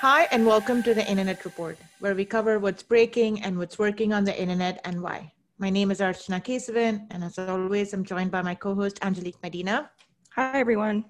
Hi, and welcome to the Internet Report, where we cover what's breaking and what's working on the internet and why. My name is Archana Kesavan, and as always, I'm joined by my co-host Angelique Medina. Hi, everyone.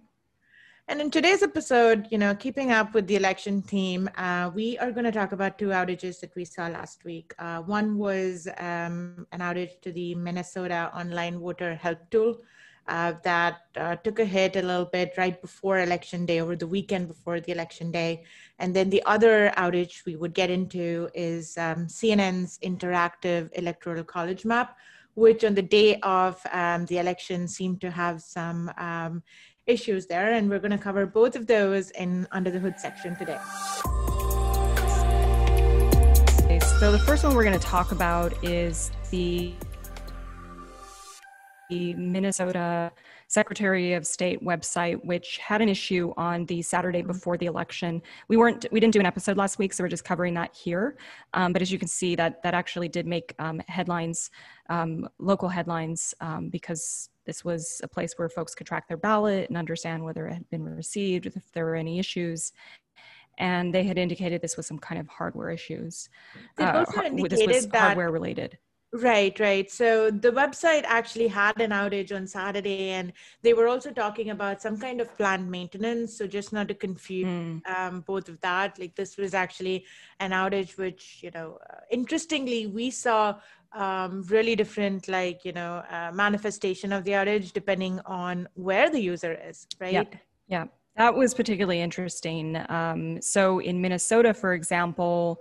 And in today's episode, you know, keeping up with the election theme, uh, we are going to talk about two outages that we saw last week. Uh, one was um, an outage to the Minnesota online voter help tool uh, that uh, took a hit a little bit right before election day, over the weekend before the election day. And then the other outage we would get into is um, CNN's interactive electoral college map, which on the day of um, the election seemed to have some um, issues there. And we're going to cover both of those in Under the Hood section today. So the first one we're going to talk about is the the Minnesota Secretary of State website, which had an issue on the Saturday mm-hmm. before the election. We weren't, we didn't do an episode last week, so we're just covering that here. Um, but as you can see, that that actually did make um, headlines, um, local headlines, um, because this was a place where folks could track their ballot and understand whether it had been received, if there were any issues and they had indicated this was some kind of hardware issues. They also uh, indicated this was that hardware related. Right, right. So the website actually had an outage on Saturday, and they were also talking about some kind of planned maintenance. So just not to confuse mm. um, both of that, like this was actually an outage, which you know, uh, interestingly, we saw um, really different, like you know, uh, manifestation of the outage depending on where the user is. Right. Yeah. Yeah. That was particularly interesting. Um, so in Minnesota, for example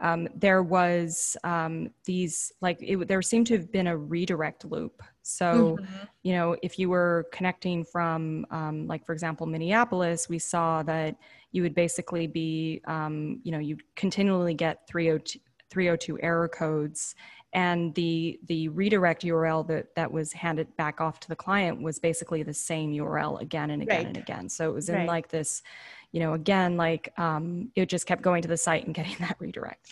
um, there was um, these like it, there seemed to have been a redirect loop so mm-hmm. you know if you were connecting from um, like for example minneapolis we saw that you would basically be um, you know you continually get 302, 302 error codes and the the redirect url that that was handed back off to the client was basically the same url again and again right. and again so it was in right. like this you know, again, like um, it just kept going to the site and getting that redirect.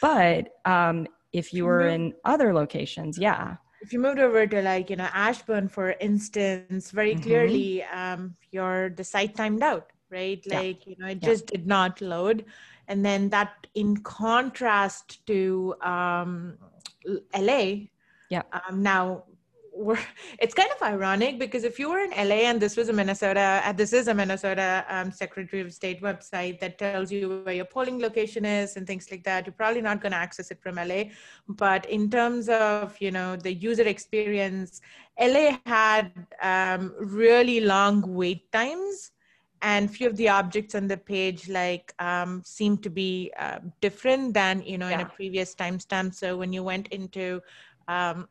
But um, if you were in other locations, yeah. If you moved over to like, you know, Ashburn, for instance, very mm-hmm. clearly um, your the site timed out, right? Like, yeah. you know, it yeah. just did not load. And then that in contrast to um, LA, yeah. Um, now we're, it's kind of ironic because if you were in LA and this was a Minnesota, uh, this is a Minnesota um, Secretary of State website that tells you where your polling location is and things like that, you're probably not going to access it from LA. But in terms of you know the user experience, LA had um, really long wait times and few of the objects on the page like um, seem to be uh, different than you know yeah. in a previous timestamp so when you went into um,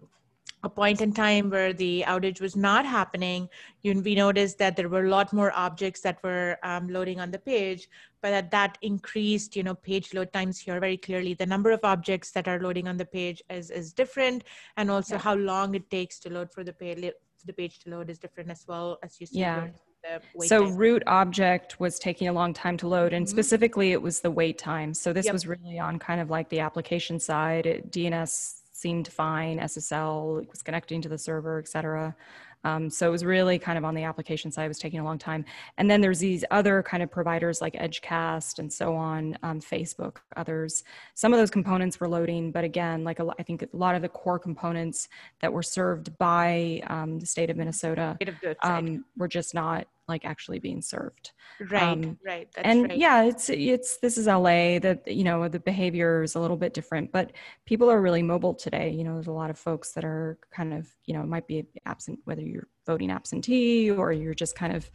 a point in time where the outage was not happening, you, we noticed that there were a lot more objects that were um, loading on the page, but that, that increased, you know, page load times here very clearly. The number of objects that are loading on the page is, is different, and also yeah. how long it takes to load for the page, the page to load is different as well as you see. Yeah. So root object was taking a long time to load, and mm-hmm. specifically it was the wait time. So this yep. was really on kind of like the application side. It, DNS seemed fine. SSL was connecting to the server, et cetera. Um, so it was really kind of on the application side, it was taking a long time. And then there's these other kind of providers like Edgecast and so on, um, Facebook, others. Some of those components were loading, but again, like a, I think a lot of the core components that were served by um, the state of Minnesota um, were just not like actually being served right um, right That's and right. yeah it's it's this is la that you know the behavior is a little bit different but people are really mobile today you know there's a lot of folks that are kind of you know might be absent whether you're voting absentee or you're just kind of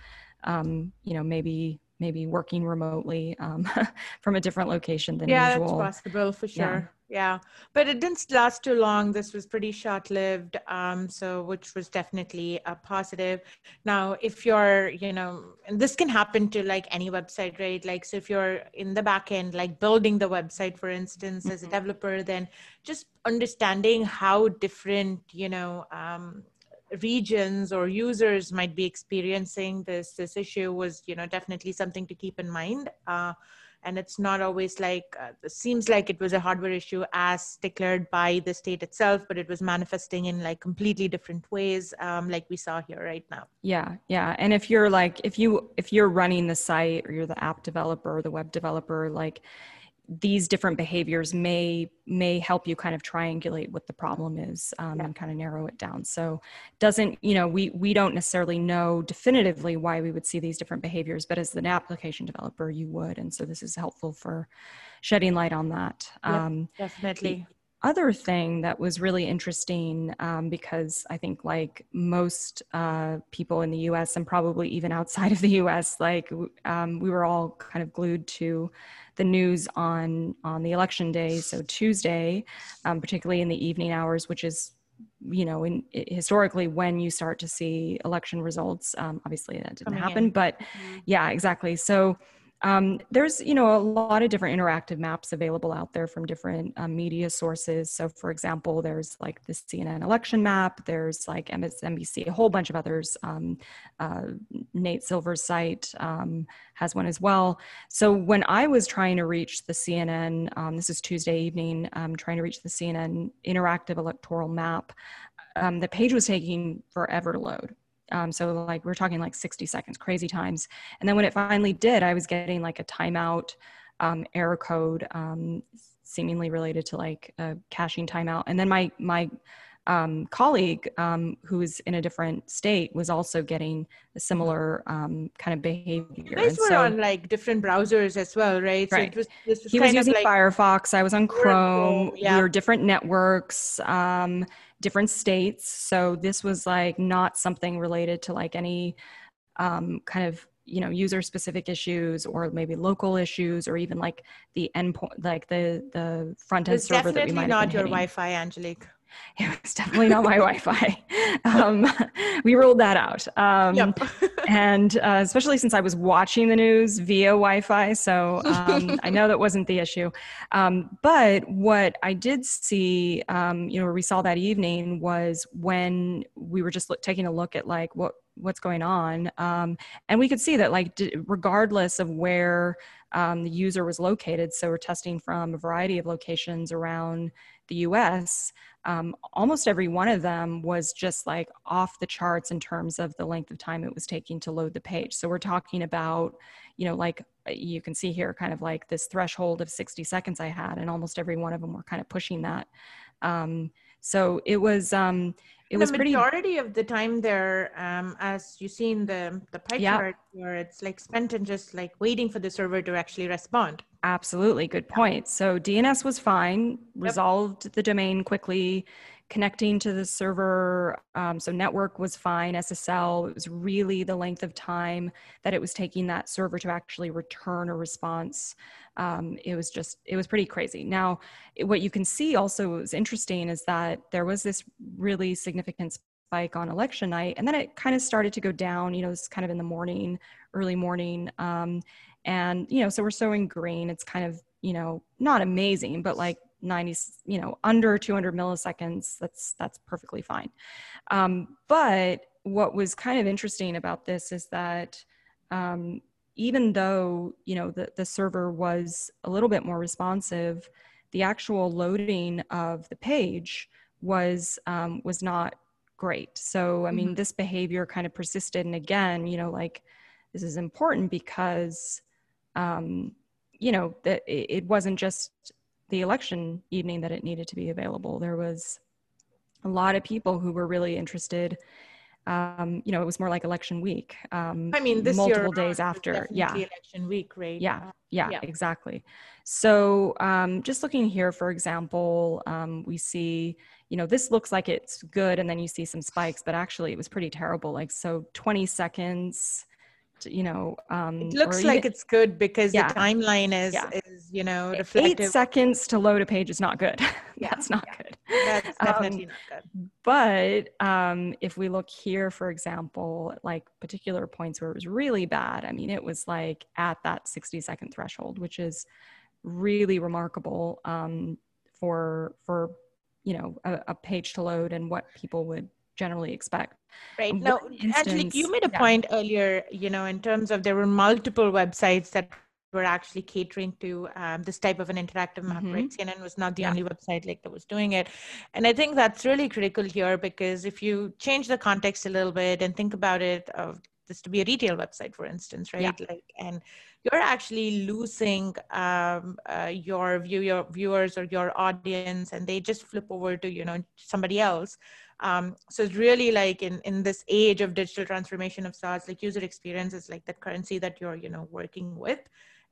um, you know maybe maybe working remotely um, from a different location than yeah, usual. that's possible for sure. Yeah. yeah. but it didn't last too long. This was pretty short-lived, um, so which was definitely a positive. Now, if you're, you know, and this can happen to like any website, right? Like, so if you're in the back end, like building the website, for instance, mm-hmm. as a mm-hmm. developer, then just understanding how different, you know. Um, regions or users might be experiencing this this issue was you know definitely something to keep in mind. Uh, and it's not always like uh, it seems like it was a hardware issue as declared by the state itself but it was manifesting in like completely different ways um, like we saw here right now. Yeah yeah. And if you're like if you if you're running the site or you're the app developer or the web developer like these different behaviors may may help you kind of triangulate what the problem is um, yeah. and kind of narrow it down. So doesn't you know we we don't necessarily know definitively why we would see these different behaviors but as an application developer you would. And so this is helpful for shedding light on that. Yeah, um, definitely other thing that was really interesting um, because I think, like most uh, people in the US and probably even outside of the US, like um, we were all kind of glued to the news on on the election day, so Tuesday, um, particularly in the evening hours, which is you know in historically when you start to see election results um, obviously that didn't Coming happen in. but mm-hmm. yeah exactly so um, there's, you know, a lot of different interactive maps available out there from different um, media sources. So, for example, there's like the CNN election map. There's like MSNBC, a whole bunch of others. Um, uh, Nate Silver's site um, has one as well. So, when I was trying to reach the CNN, um, this is Tuesday evening, um, trying to reach the CNN interactive electoral map, the page was taking forever to load. Um, so like we're talking like 60 seconds, crazy times. And then when it finally did, I was getting like a timeout um, error code, um, seemingly related to like a caching timeout. And then my my um, colleague um, who was in a different state was also getting a similar um, kind of behavior. You guys were so, on like different browsers as well, right? Right. So was, was he was using like Firefox. I was on Chrome. Chrome yeah. We were different networks. Um, different states. So this was like not something related to like any um, kind of you know user specific issues or maybe local issues or even like the endpoint like the the front end server that we might not your wi-fi angelique it was definitely not my Wi-Fi. Um, we ruled that out, um, yep. and uh, especially since I was watching the news via Wi-Fi, so um, I know that wasn't the issue. Um, but what I did see, um, you know, we saw that evening was when we were just look, taking a look at like what what's going on, um, and we could see that like d- regardless of where the user was located, so we're testing from a variety of locations around the U.S um, almost every one of them was just like off the charts in terms of the length of time it was taking to load the page. So we're talking about, you know, like uh, you can see here kind of like this threshold of 60 seconds I had, and almost every one of them were kind of pushing that. Um, so it was, um, it the was pretty majority of the time there um, as you see in the the pie yeah. chart where it's like spent in just like waiting for the server to actually respond absolutely good point so dns was fine resolved yep. the domain quickly connecting to the server um, so network was fine ssl it was really the length of time that it was taking that server to actually return a response. Um, it was just it was pretty crazy. Now what you can see also was interesting is that there was this really significant spike on election night and then it kind of started to go down you know it's kind of in the morning early morning um, and you know so we're showing green it's kind of you know not amazing but like 90 you know under 200 milliseconds that's that's perfectly fine um, but what was kind of interesting about this is that um, even though you know the, the server was a little bit more responsive the actual loading of the page was um, was not great so i mean mm-hmm. this behavior kind of persisted and again you know like this is important because um, you know that it wasn't just the election evening that it needed to be available there was a lot of people who were really interested um, you know, it was more like election week. Um, I mean, this multiple days after, yeah, election week, right? Yeah, yeah, yeah. exactly. So, um, just looking here, for example, um, we see, you know, this looks like it's good, and then you see some spikes, but actually, it was pretty terrible. Like, so 20 seconds you know um it looks like even, it's good because yeah. the timeline is yeah. is you know reflective. eight seconds to load a page is not good yeah. that's not good that's definitely um, not good but um if we look here for example like particular points where it was really bad i mean it was like at that 60 second threshold which is really remarkable um for for you know a, a page to load and what people would generally expect. Right. Now, instance, Angelique, you made a yeah. point earlier, you know, in terms of there were multiple websites that were actually catering to um, this type of an interactive map, Mhm. right? CNN was not the Yeah. only website like that was doing it, and I think that's really critical here because if you change the context a little bit and think about it of this to be a retail website, for instance, right? Yeah. Like, and you're actually losing um, uh, your view, your viewers or your audience, and they just flip over to you know somebody else. Um, so it's really like in in this age of digital transformation of SaaS, like user experience is like that currency that you're you know working with,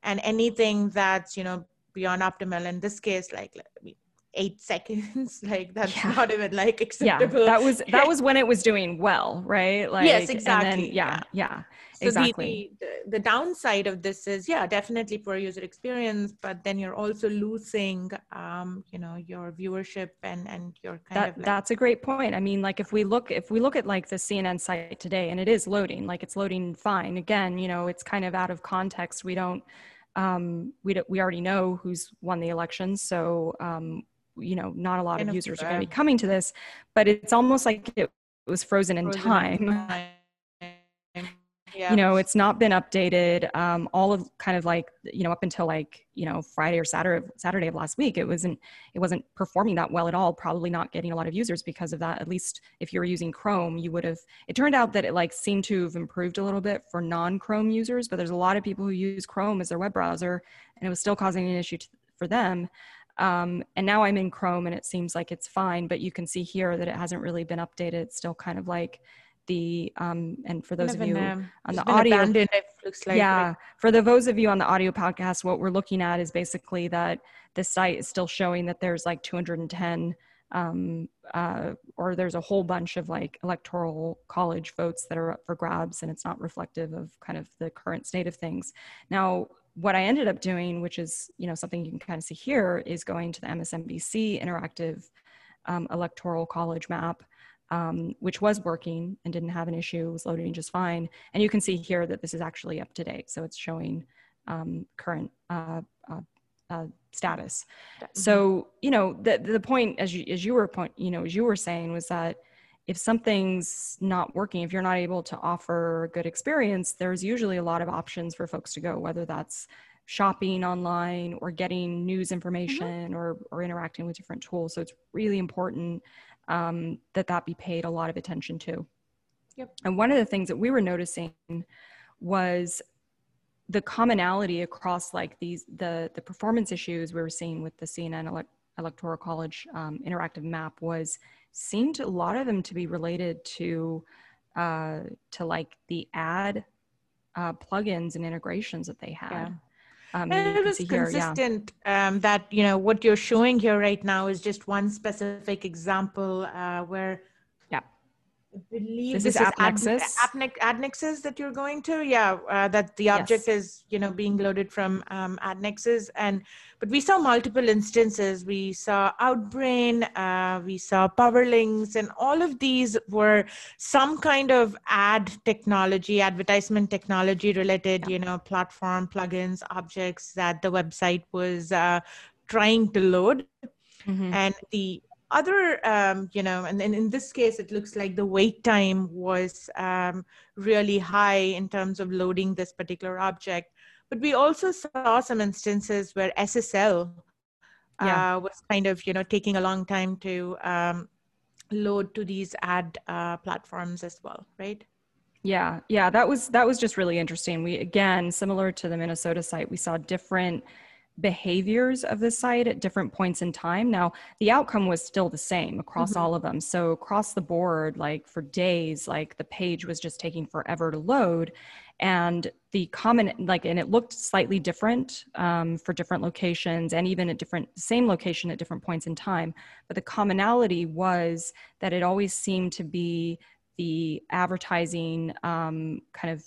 and anything that's you know beyond optimal in this case, like like, eight seconds, like that's Yeah. not even like acceptable yeah that was that was when it was doing well right? Like Yes, and then- exactly, yeah yeah. So the- exactly. The, the, the downside of this is, yeah, definitely poor user experience, but then you're also losing, um, you know, your viewership and and your kind that of like, that's a great point. I mean like if we look if we look at like the cnn site today and it is loading like it's loading fine. Again you know it's kind of out of context. We don't um we don't we already know who's won the election so um you know not a lot of users are going to be coming to this but it's almost like it was frozen in frozen time time. Yeah. you know it's not been updated um, all of kind of like you know up until like you know friday or saturday saturday of last week it wasn't it wasn't performing that well at all probably not getting a lot of users because of that at least if you were using chrome you would have it turned out that it like seemed to have improved a little bit for non chrome users but there's a lot of people who use chrome as their web browser and it was still causing an issue to, for them um, and now i'm in chrome and it seems like it's fine but you can see here that it hasn't really been updated it's still kind of like the um, and for those of you um, on the audio it looks like. yeah right? for the those of you on the audio podcast what we're looking at is basically that the site is still showing that there's like 210 um, uh, or there's a whole bunch of like electoral college votes that are up for grabs and it's not reflective of kind of the current state of things now what i ended up doing which is you know something you can kind of see here is going to the msnbc interactive um, electoral college map um, which was working and didn't have an issue, was loading just fine. And you can see here that this is actually up to date. So it's showing um, current uh, uh, uh, status. So, you know, the, the point as you, as you were point, you know, as you were saying was that if something's not working, if you're not able to offer a good experience, there's usually a lot of options for folks to go, whether that's shopping online or getting news information or, or interacting with different tools. So it's really important um, that that be paid a lot of attention to. Yep. And one of the things that we were noticing was the commonality across like these the the performance issues we were seeing with the CNN elect, electoral college um, interactive map was seemed a lot of them to be related to uh, to like the ad uh, plugins and integrations that they had. Yeah. Um, and it was here, yeah. consistent um, that you know what you're showing here right now is just one specific example uh, where Yeah. Believe This this, is is Ad- AppNexus. AppNex- AdNexus that you're going to. Yeah, uh, that the object Yes. is you know being loaded from um, AdNexus, and but we saw multiple instances. We saw Outbrain, uh, we saw Powerlinks, and all of these were some kind of ad technology, advertisement technology related, you know, platform plugins, objects that the website was uh, trying to load Mhm. and the other um, you know and, and in this case it looks like the wait time was um, really high in terms of loading this particular object but we also saw some instances where ssl Yeah. uh, was kind of you know taking a long time to um, load to these ad uh, platforms as well right Yeah, yeah, that was that was just really interesting. We again, similar to the Minnesota site, we saw different behaviors of the site at different points in time. Now, the outcome was still the same across Mhm. all of them. So across the board, like for days, like the page was just taking forever to load, and the common like, and it looked slightly different um, for different locations, and even at different same location at different points in time. But the commonality was that it always seemed to be the advertising um, kind of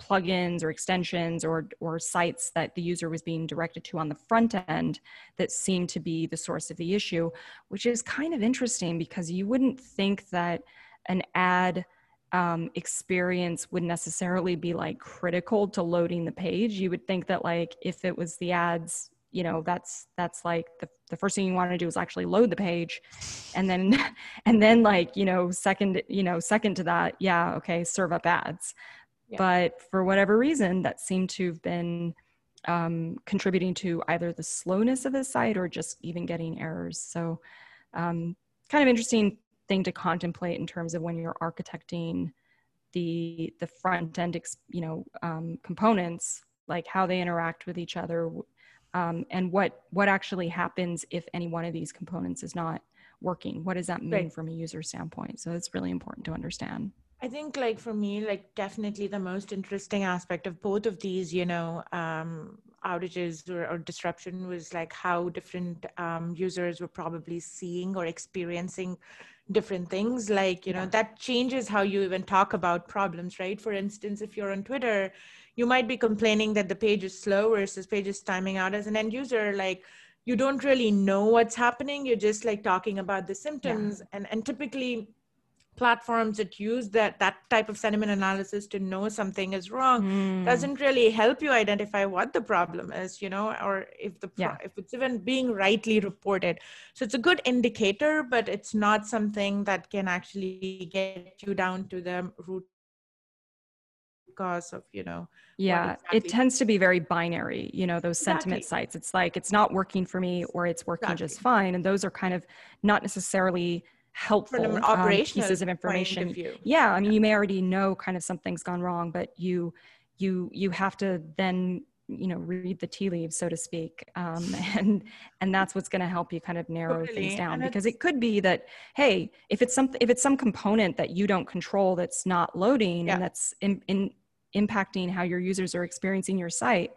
plugins or extensions or or sites that the user was being directed to on the front end that seemed to be the source of the issue which is kind of interesting because you wouldn't think that an ad um, experience would necessarily be like critical to loading the page. You would think that like if it was the ads you know that's that's like the, the first thing you want to do is actually load the page. And then and then like you know second you know second to that yeah okay serve up ads Yeah. but for whatever reason that seemed to have been um, contributing to either the slowness of the site or just even getting errors. So, um, kind of interesting thing to contemplate in terms of when you're architecting the the front end, you know, um, components, like how they interact with each other, um, and what what actually happens if any one of these components is not working. What does that mean right. from a user standpoint? So it's really important to understand. I think like for me, like definitely the most interesting aspect of both of these, you know, um, outages or, or, disruption was like how different um, users were probably seeing or experiencing different things. Like, you know, that changes how you even talk about problems, right? For instance, if you're on Twitter, you might be complaining that the page is slow versus page is timing out as an end user. Like, you don't really know what's happening. You're just like talking about the symptoms. Yeah. And, and typically, platforms that use that that type of sentiment analysis to know something is wrong mm. doesn't really help you identify what the problem is you know or if the yeah. if it's even being rightly reported so it's a good indicator but it's not something that can actually get you down to the root cause of you know yeah exactly. it tends to be very binary you know those sentiment exactly. sites it's like it's not working for me or it's working exactly. just fine and those are kind of not necessarily helpful um, pieces of information. Of yeah, I mean, you may already know kind of something's gone wrong, but you you you have to then you know read the tea leaves so to speak um, and and that's what's going to help you kind of narrow totally. things down and because it could be that hey if it's something if it's some component that you don't control that's not loading yeah. and that's in, in impacting how your users are experiencing your site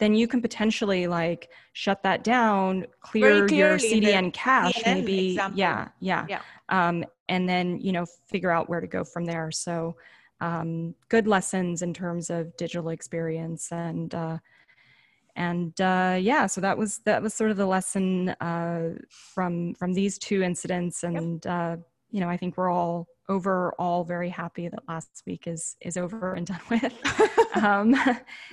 then you can potentially like shut that down, clear your CDN cache, maybe. Example. Yeah, yeah. yeah. Um, and then, you know, figure out where to go from there. So, um, good lessons in terms of digital experience and, uh, and uh, yeah, so that was that was sort of the lesson uh, from from these two incidents, and yep. uh, you know, I think we're all overall very happy that last week is is over and done with. um,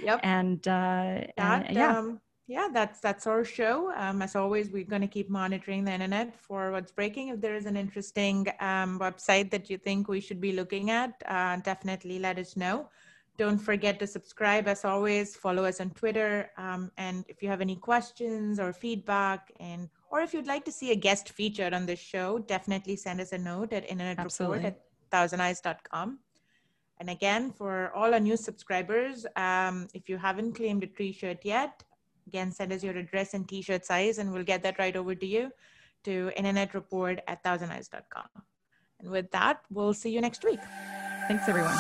yep. And, uh, that, and yeah. Yeah, that's that's our show. Um, as always, we're going to keep monitoring the internet for what's breaking. If there is an interesting um, website that you think we should be looking at, uh, definitely let us know. Don't forget to subscribe. As always, follow us on Twitter. Um, and if you have any questions or feedback, and or if you'd like to see a guest featured on this show, definitely send us a note at internetreport at thousandeyes.com. And again, for all our new subscribers, um, if you haven't claimed a t-shirt yet, again, send us your address and t-shirt size, and we'll get that right over to you to internetreport at thousandeyes.com. And with that, we'll see you next week. Thanks, everyone.